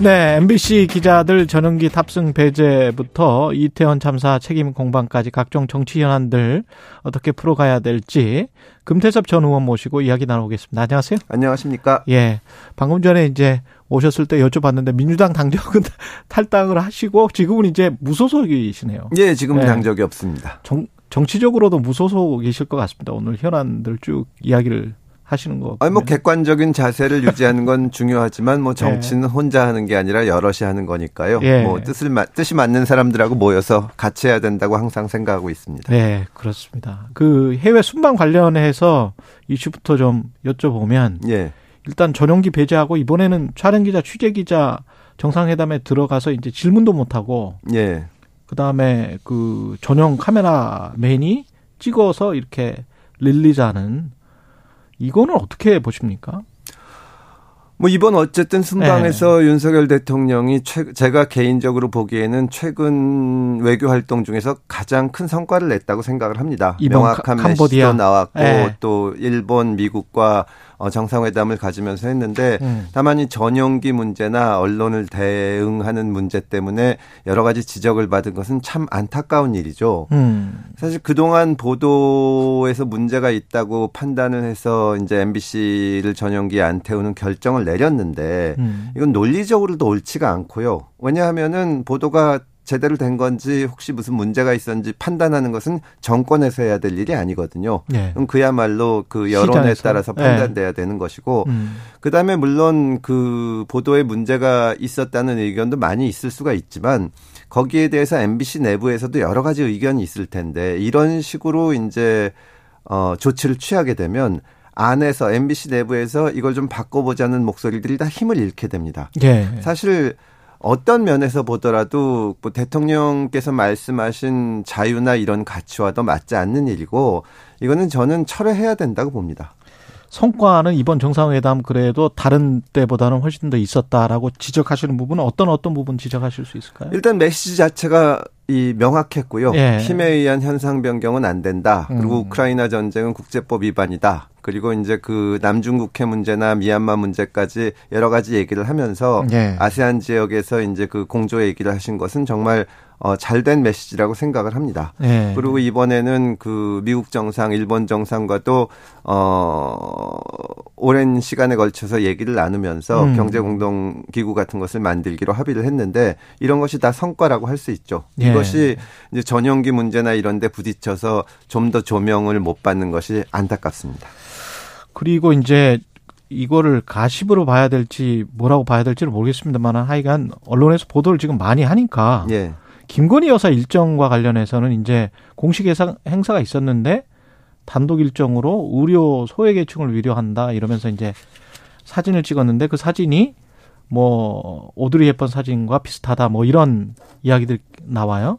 네, MBC 기자들 전용기 탑승 배제부터 이태원 참사 책임 공방까지 각종 정치 현안들 어떻게 풀어가야 될지 금태섭 전 의원 모시고 이야기 나눠보겠습니다. 안녕하세요. 안녕하십니까? 예. 방금 전에 이제 오셨을 때 여쭤봤는데 민주당 당적은 탈당을 하시고 지금은 이제 무소속이시네요. 예, 지금 네. 당적이 없습니다. 정, 정치적으로도 무소속이실 것 같습니다. 오늘 현안들 쭉 이야기를 하시는 거. 아니 뭐 객관적인 자세를 유지하는 건 중요하지만 뭐 정치는 예. 혼자 하는 게 아니라 여럿이 하는 거니까요. 예. 뭐 뜻을 뜻이 맞는 사람들하고 모여서 같이 해야 된다고 항상 생각하고 있습니다. 네, 그렇습니다. 그 해외 순방 관련해서 이슈부터 좀 여쭤보면 예. 일단 전용기 배제하고 이번에는 촬영 기자, 취재 기자 정상회담에 들어가서 이제 질문도 못 하고 예. 그다음에 그 전용 카메라맨이 찍어서 이렇게 릴리즈하는 이거는 어떻게 보십니까? 뭐 이번 어쨌든 순방에서 네. 윤석열 대통령이 최, 제가 개인적으로 보기에는 최근 외교 활동 중에서 가장 큰 성과를 냈다고 생각을 합니다. 명확한 메시지도 나왔고 네. 또 일본, 미국과 어, 정상회담을 가지면서 했는데 음. 다만 이 전용기 문제나 언론을 대응하는 문제 때문에 여러 가지 지적을 받은 것은 참 안타까운 일이죠. 음. 사실 그동안 보도에서 문제가 있다고 판단을 해서 이제 MBC를 전용기에 안 태우는 결정을 내렸는데 음. 이건 논리적으로도 옳지가 않고요. 왜냐하면은 보도가 제대로 된 건지 혹시 무슨 문제가 있었는지 판단하는 것은 정권에서 해야 될 일이 아니거든요. 네. 그럼 그야말로 그 여론에 시장에서. 따라서 판단돼야 네. 되는 것이고 음. 그다음에 물론 그 보도에 문제가 있었다는 의견도 많이 있을 수가 있지만 거기에 대해서 MBC 내부에서도 여러 가지 의견이 있을 텐데 이런 식으로 이제 어 조치를 취하게 되면 안에서 MBC 내부에서 이걸 좀 바꿔보자는 목소리들이 다 힘을 잃게 됩니다. 네. 사실 어떤 면에서 보더라도 뭐 대통령께서 말씀하신 자유나 이런 가치와도 맞지 않는 일이고 이거는 저는 철회해야 된다고 봅니다. 성과는 이번 정상회담 그래도 다른 때보다는 훨씬 더 있었다라고 지적하시는 부분은 어떤 어떤 부분 지적하실 수 있을까요? 일단 메시지 자체가 이 명확했고요. 예. 힘에 의한 현상 변경은 안 된다. 그리고 음. 우크라이나 전쟁은 국제법 위반이다. 그리고 이제 그 남중국해 문제나 미얀마 문제까지 여러 가지 얘기를 하면서 네. 아세안 지역에서 이제 그 공조 얘기를 하신 것은 정말 어, 잘된 메시지라고 생각을 합니다. 네. 그리고 이번에는 그 미국 정상, 일본 정상과도 어, 오랜 시간에 걸쳐서 얘기를 나누면서 음. 경제 공동 기구 같은 것을 만들기로 합의를 했는데 이런 것이 다 성과라고 할 수 있죠. 네. 이것이 이제 전용기 문제나 이런 데 부딪혀서 좀 더 조명을 못 받는 것이 안타깝습니다. 그리고 이제 이거를 가십으로 봐야 될지 뭐라고 봐야 될지를 모르겠습니다만 하여간 언론에서 보도를 지금 많이 하니까 예. 김건희 여사 일정과 관련해서는 이제 공식 행사가 있었는데 단독 일정으로 의료 소외계층을 위로한다 이러면서 이제 사진을 찍었는데 그 사진이 뭐 오드리 헵번 사진과 비슷하다 뭐 이런 이야기들 나와요.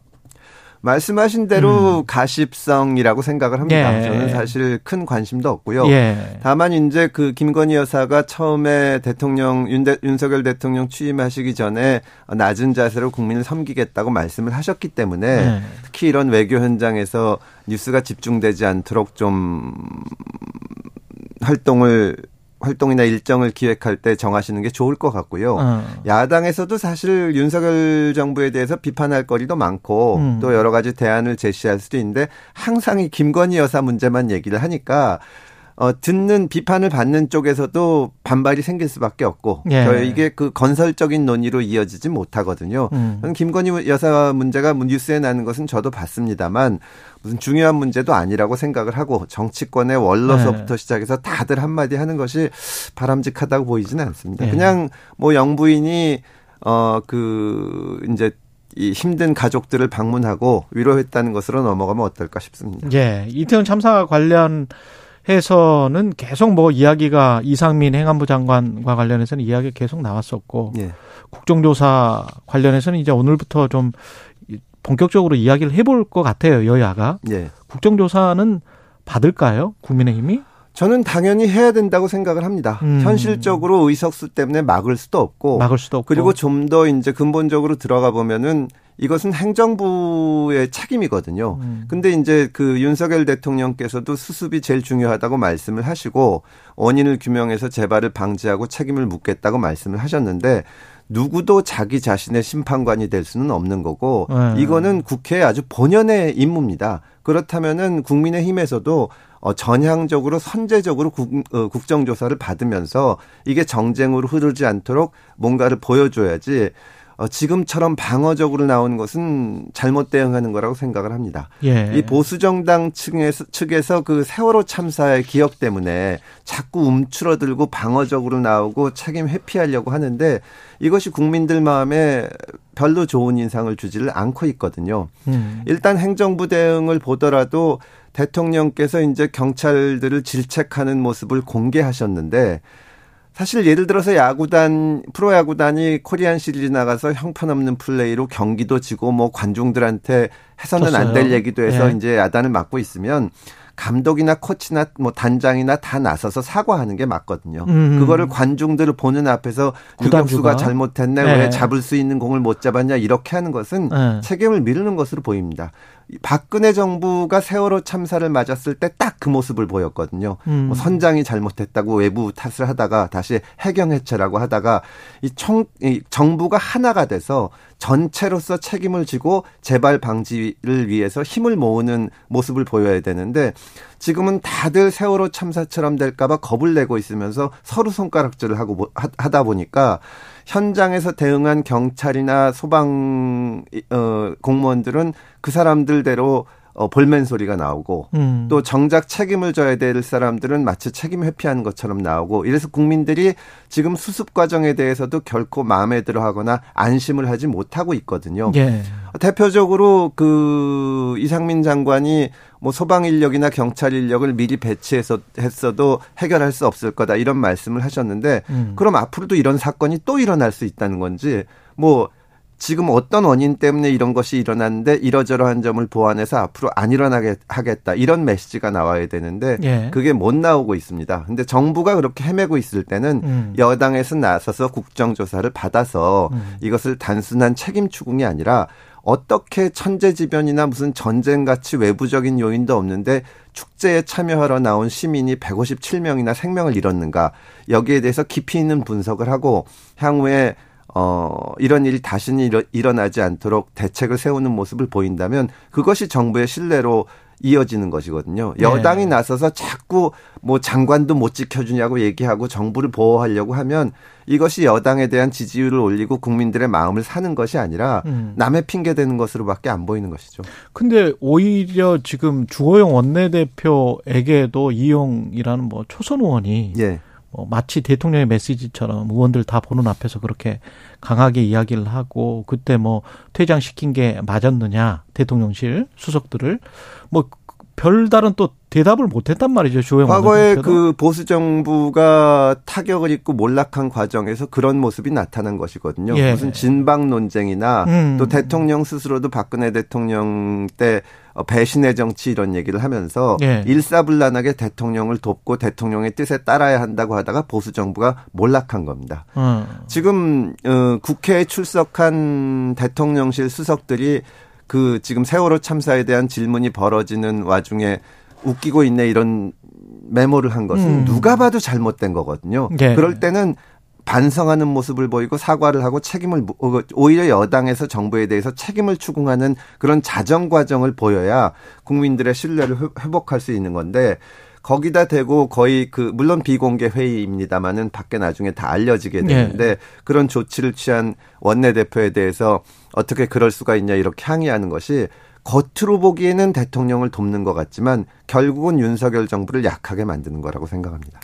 말씀하신 대로 음. 가십성이라고 생각을 합니다. 예. 저는 사실 큰 관심도 없고요. 예. 다만 이제 그 김건희 여사가 처음에 대통령 윤 대, 윤석열 대통령 취임하시기 전에 낮은 자세로 국민을 섬기겠다고 말씀을 하셨기 때문에 예. 특히 이런 외교 현장에서 뉴스가 집중되지 않도록 좀 활동을 활동이나 일정을 기획할 때 정하시는 게 좋을 것 같고요. 어. 야당에서도 사실 윤석열 정부에 대해서 비판할 거리도 많고 음. 또 여러 가지 대안을 제시할 수도 있는데 항상 이 김건희 여사 문제만 얘기를 하니까 어, 듣는 비판을 받는 쪽에서도 반발이 생길 수밖에 없고 예. 이게 그 건설적인 논의로 이어지지 못하거든요. 음. 김건희 여사 문제가 뉴스에 나는 것은 저도 봤습니다만 무슨 중요한 문제도 아니라고 생각을 하고 정치권의 원로서부터 네. 시작해서 다들 한마디 하는 것이 바람직하다고 보이지는 않습니다. 예. 그냥 뭐 영부인이 어 그 이제 이 힘든 가족들을 방문하고 위로했다는 것으로 넘어가면 어떨까 싶습니다. 예. 이태원 참사 관련 해서는 계속 뭐 이야기가 이상민 행안부 장관과 관련해서는 이야기가 계속 나왔었고 예. 국정조사 관련해서는 이제 오늘부터 좀 본격적으로 이야기를 해볼 것 같아요 여야가 예. 국정조사는 받을까요 국민의힘이? 저는 당연히 해야 된다고 생각을 합니다. 음. 현실적으로 의석수 때문에 막을 수도 없고, 막을 수도 없고. 그리고 좀 더 이제 근본적으로 들어가 보면은 이것은 행정부의 책임이거든요. 음. 근데 이제 그 윤석열 대통령께서도 수습이 제일 중요하다고 말씀을 하시고 원인을 규명해서 재발을 방지하고 책임을 묻겠다고 말씀을 하셨는데 누구도 자기 자신의 심판관이 될 수는 없는 거고 네. 이거는 국회의 아주 본연의 임무입니다. 그렇다면은 국민의힘에서도 어, 전향적으로 선제적으로 국, 어, 국정조사를 받으면서 이게 정쟁으로 흐르지 않도록 뭔가를 보여줘야지 어, 지금처럼 방어적으로 나오는 것은 잘못 대응하는 거라고 생각을 합니다. 예. 이 보수 정당 측에서 측에서 그 세월호 참사의 기억 때문에 자꾸 움츠러들고 방어적으로 나오고 책임 회피하려고 하는데 이것이 국민들 마음에 별로 좋은 인상을 주지를 않고 있거든요. 음. 일단 행정부 대응을 보더라도 대통령께서 이제 경찰들을 질책하는 모습을 공개하셨는데 사실 예를 들어서 야구단 프로야구단이 코리안 시리즈 나가서 형편없는 플레이로 경기도 지고 뭐 관중들한테 해서는 안 될 얘기도 해서 예. 이제 야단을 맞고 있으면 감독이나 코치나 뭐 단장이나 다 나서서 사과하는 게 맞거든요. 음. 그거를 관중들을 보는 앞에서 유격수가 잘못했네 네. 왜 잡을 수 있는 공을 못 잡았냐 이렇게 하는 것은 네. 책임을 미루는 것으로 보입니다. 박근혜 정부가 세월호 참사를 맞았을 때 딱 그 모습을 보였거든요. 음. 뭐 선장이 잘못했다고 외부 탓을 하다가 다시 해경 해체라고 하다가 이 총, 이 정부가 하나가 돼서 전체로서 책임을 지고 재발 방지를 위해서 힘을 모으는 모습을 보여야 되는데 지금은 다들 세월호 참사처럼 될까봐 겁을 내고 있으면서 서로 손가락질을 하고 하다 보니까 현장에서 대응한 경찰이나 소방 어 공무원들은 그 사람들대로 어, 볼멘 소리가 나오고 음. 또 정작 책임을 져야 될 사람들은 마치 책임 회피하는 것처럼 나오고 이래서 국민들이 지금 수습 과정에 대해서도 결코 마음에 들어 하거나 안심을 하지 못하고 있거든요. 예. 대표적으로 그 이상민 장관이 뭐 소방 인력이나 경찰 인력을 미리 배치해서 했어도 해결할 수 없을 거다 이런 말씀을 하셨는데 음. 그럼 앞으로도 이런 사건이 또 일어날 수 있다는 건지 뭐 지금 어떤 원인 때문에 이런 것이 일어났는데 이러저러한 점을 보완해서 앞으로 안 일어나게 하겠다 이런 메시지가 나와야 되는데 예. 그게 못 나오고 있습니다. 근데 정부가 그렇게 헤매고 있을 때는 음. 여당에서 나서서 국정조사를 받아서 음. 이것을 단순한 책임 추궁이 아니라 어떻게 천재지변이나 무슨 전쟁 같이 외부적인 요인도 없는데 축제에 참여하러 나온 시민이 157명이나 생명을 잃었는가 여기에 대해서 깊이 있는 분석을 하고 향후에 어, 이런 일이 다시는 일어, 나지 않도록 대책을 세우는 모습을 보인다면 그것이 정부의 신뢰로 이어지는 것이거든요. 네. 여당이 네. 나서서 자꾸 뭐 장관도 못 지켜주냐고 얘기하고 정부를 보호하려고 하면 이것이 여당에 대한 지지율을 올리고 국민들의 마음을 사는 것이 아니라 음. 남의 핑계 대는 것으로밖에 안 보이는 것이죠. 근데 오히려 지금 주호영 원내대표에게도 이용이라는 뭐 초선 의원이 예. 뭐 마치 대통령의 메시지처럼 의원들 다 보는 앞에서 그렇게 강하게 이야기를 하고 그때 뭐 퇴장시킨 게 맞았느냐 대통령실 수석들을. 뭐 별다른 또 대답을 못했단 말이죠 조영 과거에 그 보수 정부가 타격을 입고 몰락한 과정에서 그런 모습이 나타난 것이거든요. 예. 무슨 진방 논쟁이나 음. 또 대통령 스스로도 박근혜 대통령 때 어, 배신의 정치 이런 얘기를 하면서 예. 일사불란하게 대통령을 돕고 대통령의 뜻에 따라야 한다고 하다가 보수 정부가 몰락한 겁니다. 음. 지금 어, 국회에 출석한 대통령실 수석들이 그 지금 세월호 참사에 대한 질문이 벌어지는 와중에 웃기고 있네 이런 메모를 한 것은 음. 누가 봐도 잘못된 거거든요. 예. 그럴 때는 반성하는 모습을 보이고 사과를 하고 책임을 어, 오히려 여당에서 정부에 대해서 책임을 추궁하는 그런 자정 과정을 보여야 국민들의 신뢰를 회복할 수 있는 건데 거기다 대고 거의 그 물론 비공개 회의입니다만은 밖에 나중에 다 알려지게 네. 되는데 네. 그런 조치를 취한 원내 대표에 대해서 어떻게 그럴 수가 있냐 이렇게 항의하는 것이 겉으로 보기에는 대통령을 돕는 것 같지만 결국은 윤석열 정부를 약하게 만드는 거라고 생각합니다.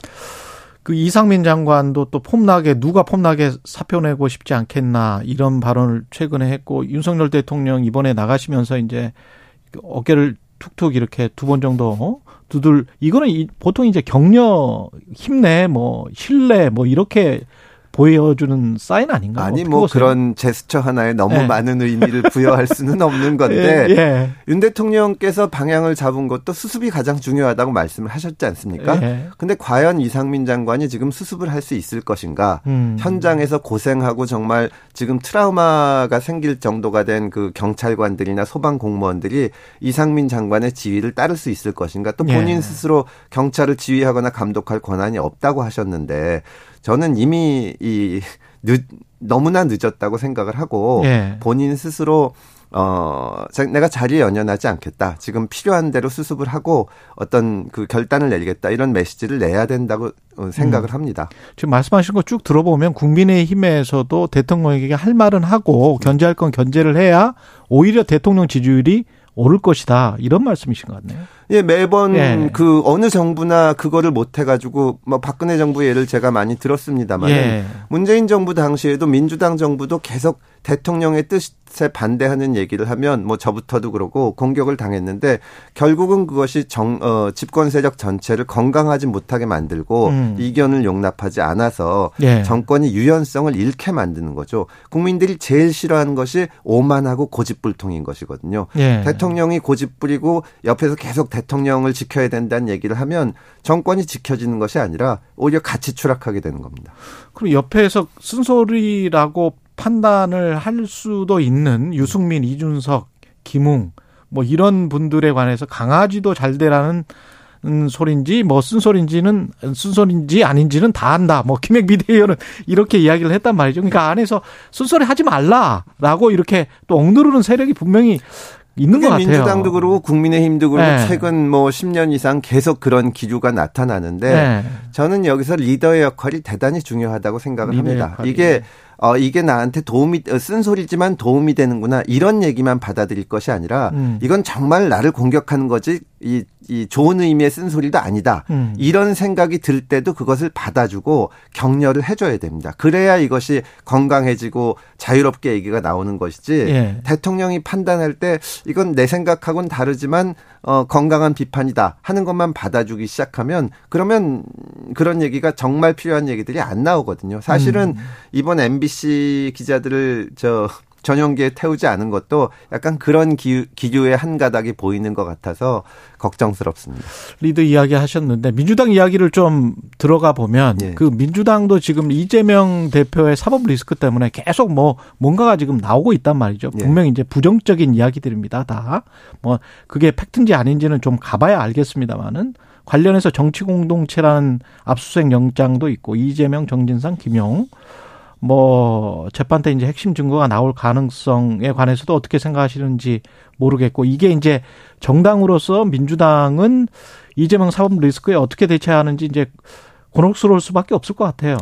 그 이상민 장관도 또 폼나게 누가 폼나게 사표 내고 싶지 않겠나 이런 발언을 최근에 했고 윤석열 대통령 이번에 나가시면서 이제 어깨를 툭툭 이렇게 두 번 정도 어? 두들 이거는 보통 이제 격려 힘내 뭐 신뢰 뭐 이렇게 보여주는 사인 아닌가? 아니 뭐 그런 제스처 하나에 너무 네. 많은 의미를 부여할 수는 없는 건데 예, 예. 윤 대통령께서 방향을 잡은 것도 수습이 가장 중요하다고 말씀을 하셨지 않습니까? 예. 근데 과연 이상민 장관이 지금 수습을 할 수 있을 것인가? 음. 현장에서 고생하고 정말 지금 트라우마가 생길 정도가 된 그 경찰관들이나 소방 공무원들이 이상민 장관의 지휘를 따를 수 있을 것인가? 또 본인 예. 스스로 경찰을 지휘하거나 감독할 권한이 없다고 하셨는데 저는 이미 이 늦, 너무나 늦었다고 생각을 하고 예. 본인 스스로 어, 내가 자리에 연연하지 않겠다. 지금 필요한 대로 수습을 하고 어떤 그 결단을 내리겠다. 이런 메시지를 내야 된다고 어, 생각을 음. 합니다. 지금 말씀하신 거 쭉 들어보면 국민의힘에서도 대통령에게 할 말은 하고 견제할 건 견제를 해야 오히려 대통령 지지율이 오를 것이다. 이런 말씀이신 것 같네요. 예, 매번 예. 그 어느 정부나 그거를 못 해가지고 뭐 박근혜 정부 예를 제가 많이 들었습니다만 예. 문재인 정부 당시에도 민주당 정부도 계속 대통령의 뜻 에 반대하는 얘기를 하면 뭐 저부터도 그러고 공격을 당했는데 결국은 그것이 정, 어, 집권 세력 전체를 건강하지 못하게 만들고 음. 이견을 용납하지 않아서 예. 정권이 유연성을 잃게 만드는 거죠. 국민들이 제일 싫어하는 것이 오만하고 고집불통인 것이거든요. 예. 대통령이 고집부리고 옆에서 계속 대통령을 지켜야 된다는 얘기를 하면 정권이 지켜지는 것이 아니라 오히려 같이 추락하게 되는 겁니다. 그럼 옆에서 쓴소리라고 판단을 할 수도 있는 유승민, 이준석, 김웅 뭐 이런 분들에 관해서 강아지도 잘 되라는 소린지 뭐 쓴소리인지는 쓴소리인지 아닌지는 다 한다. 뭐 김행 비대위원은 이렇게 이야기를 했단 말이죠. 그러니까 안에서 쓴소리 하지 말라라고 이렇게 또 억누르는 세력이 분명히 있는 것 같아요. 민주당도 그러고 국민의힘도 그러고 네. 최근 뭐 10년 이상 계속 그런 기류가 나타나는데 네. 저는 여기서 리더의 역할이 대단히 중요하다고 생각을 합니다. 역할이. 이게 어, 이게 나한테 도움이, 어, 쓴소리지만 도움이 되는구나. 이런 얘기만 받아들일 것이 아니라 음. 이건 정말 나를 공격하는 거지 이, 이 좋은 의미의 쓴소리도 아니다. 음. 이런 생각이 들 때도 그것을 받아주고 격려를 해줘야 됩니다. 그래야 이것이 건강해지고 자유롭게 얘기가 나오는 것이지 예. 대통령이 판단할 때 이건 내 생각하고는 다르지만 어, 건강한 비판이다 하는 것만 받아주기 시작하면 그러면 그런 얘기가 정말 필요한 얘기들이 안 나오거든요. 사실은 음. 이번 MBC 기자들을 저 전용기에 태우지 않은 것도 약간 그런 기, 기류의 한 가닥이 보이는 것 같아서 걱정스럽습니다. 리드 이야기 하셨는데 민주당 이야기를 좀 들어가 보면 예. 그 민주당도 지금 이재명 대표의 사법 리스크 때문에 계속 뭐 뭔가가 지금 나오고 있단 말이죠. 예. 분명 히 이제 부정적인 이야기들입니다. 다. 뭐 그게 팩트인지 아닌지는 좀 가봐야 알겠습니다만은 관련해서 정치 공동체라는 압수수색 영장도 있고 이재명, 정진상, 김용 뭐 재판 때 이제 핵심 증거가 나올 가능성에 관해서도 어떻게 생각하시는지 모르겠고 이게 이제 정당으로서 민주당은 이재명 사법 리스크에 어떻게 대처하는지 이제 곤혹스러울 수밖에 없을 것 같아요.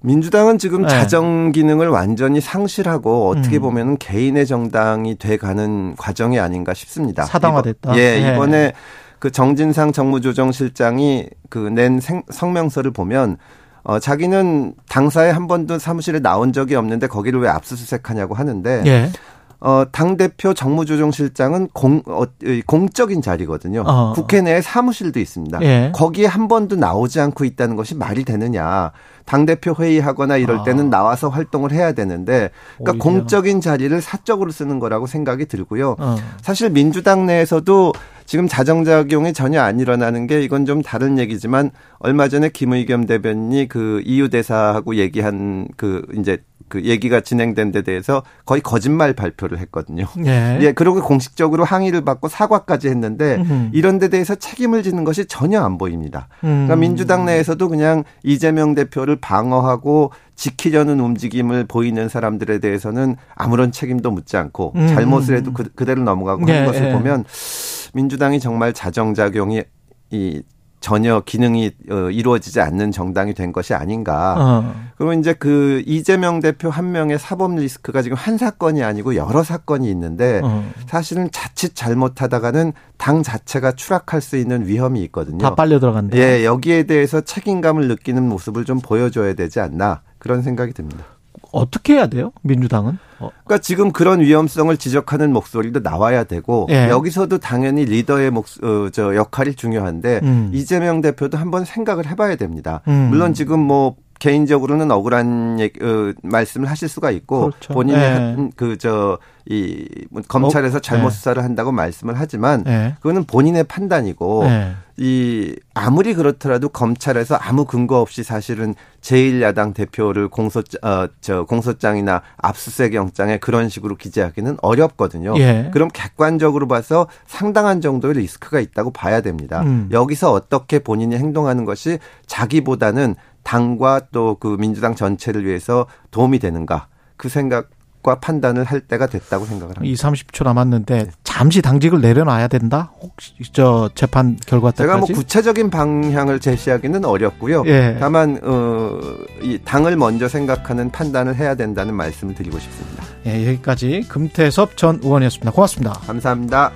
민주당은 지금 네. 자정 기능을 완전히 상실하고 어떻게 음. 보면 개인의 정당이 돼가는 과정이 아닌가 싶습니다. 사당화됐다. 예, 네. 이번에 그 정진상 정무조정실장이 그 낸 성명서를 보면 어, 자기는 당사에 한 번도 사무실에 나온 적이 없는데 거기를 왜 압수수색하냐고 하는데 예. 어, 당대표 정무조정실장은 공, 어, 공적인 자리거든요. 어. 국회 내에 사무실도 있습니다. 예. 거기에 한 번도 나오지 않고 있다는 것이 말이 되느냐. 당대표 회의하거나 이럴 아. 때는 나와서 활동을 해야 되는데, 그러니까 오히려. 공적인 자리를 사적으로 쓰는 거라고 생각이 들고요. 어. 사실 민주당 내에서도 지금 자정작용이 전혀 안 일어나는 게 이건 좀 다른 얘기지만 얼마 전에 김의겸 대변인이 그 이유 대사하고 얘기한 그 이제 그 얘기가 진행된 데 대해서 거의 거짓말 발표를 했거든요. 네. 예, 그리고 공식적으로 항의를 받고 사과까지 했는데 음흠. 이런 데 대해서 책임을 지는 것이 전혀 안 보입니다. 그러니까 음. 민주당 내에서도 그냥 이재명 대표를 방어하고 지키려는 움직임을 보이는 사람들에 대해서는 아무런 책임도 묻지 않고 음. 잘못을 해도 그, 그대로 넘어가고 네. 하는 것을 예. 보면 민주당이 정말 자정작용이 이 전혀 기능이 어, 이루어지지 않는 정당이 된 것이 아닌가. 어. 그리고 이제 그 이재명 대표 한 명의 사법 리스크가 지금 한 사건이 아니고 여러 사건이 있는데 어. 사실은 자칫 잘못하다가는 당 자체가 추락할 수 있는 위험이 있거든요. 다 빨려 들어간다. 예, 여기에 대해서 책임감을 느끼는 모습을 좀 보여줘야 되지 않나 그런 생각이 듭니다. 어떻게 해야 돼요? 민주당은? 어. 그러니까 지금 그런 위험성을 지적하는 목소리도 나와야 되고 예. 여기서도 당연히 리더의 목, 어, 저 역할이 중요한데 음. 이재명 대표도 한번 생각을 해봐야 됩니다. 음. 물론 지금 뭐 개인적으로는 억울한 얘기, 어, 말씀을 하실 수가 있고 그렇죠. 본인이 네. 그저 이뭐 검찰에서 어, 잘못 네. 수사를 한다고 말씀을 하지만 네. 그거는 본인의 판단이고 네. 이 아무리 그렇더라도 검찰에서 아무 근거 없이 사실은 제1야당 대표를 공소 어 저 공소장이나 압수수색 영장에 그런 식으로 기재하기는 어렵거든요. 예. 그럼 객관적으로 봐서 상당한 정도의 리스크가 있다고 봐야 됩니다. 음. 여기서 어떻게 본인이 행동하는 것이 자기보다는 당과 또 그 민주당 전체를 위해서 도움이 되는가 그 생각 과 판단을 할 때가 됐다고 생각을 합니다. 2, 30초 남았는데 네. 잠시 당직을 내려놔야 된다? 혹시 저 재판 결과 때까지? 제가 뭐 구체적인 방향을 제시하기는 어렵고요. 예. 다만 어, 이 당을 먼저 생각하는 판단을 해야 된다는 말씀을 드리고 싶습니다. 예, 여기까지 금태섭 전 의원이었습니다. 고맙습니다. 감사합니다.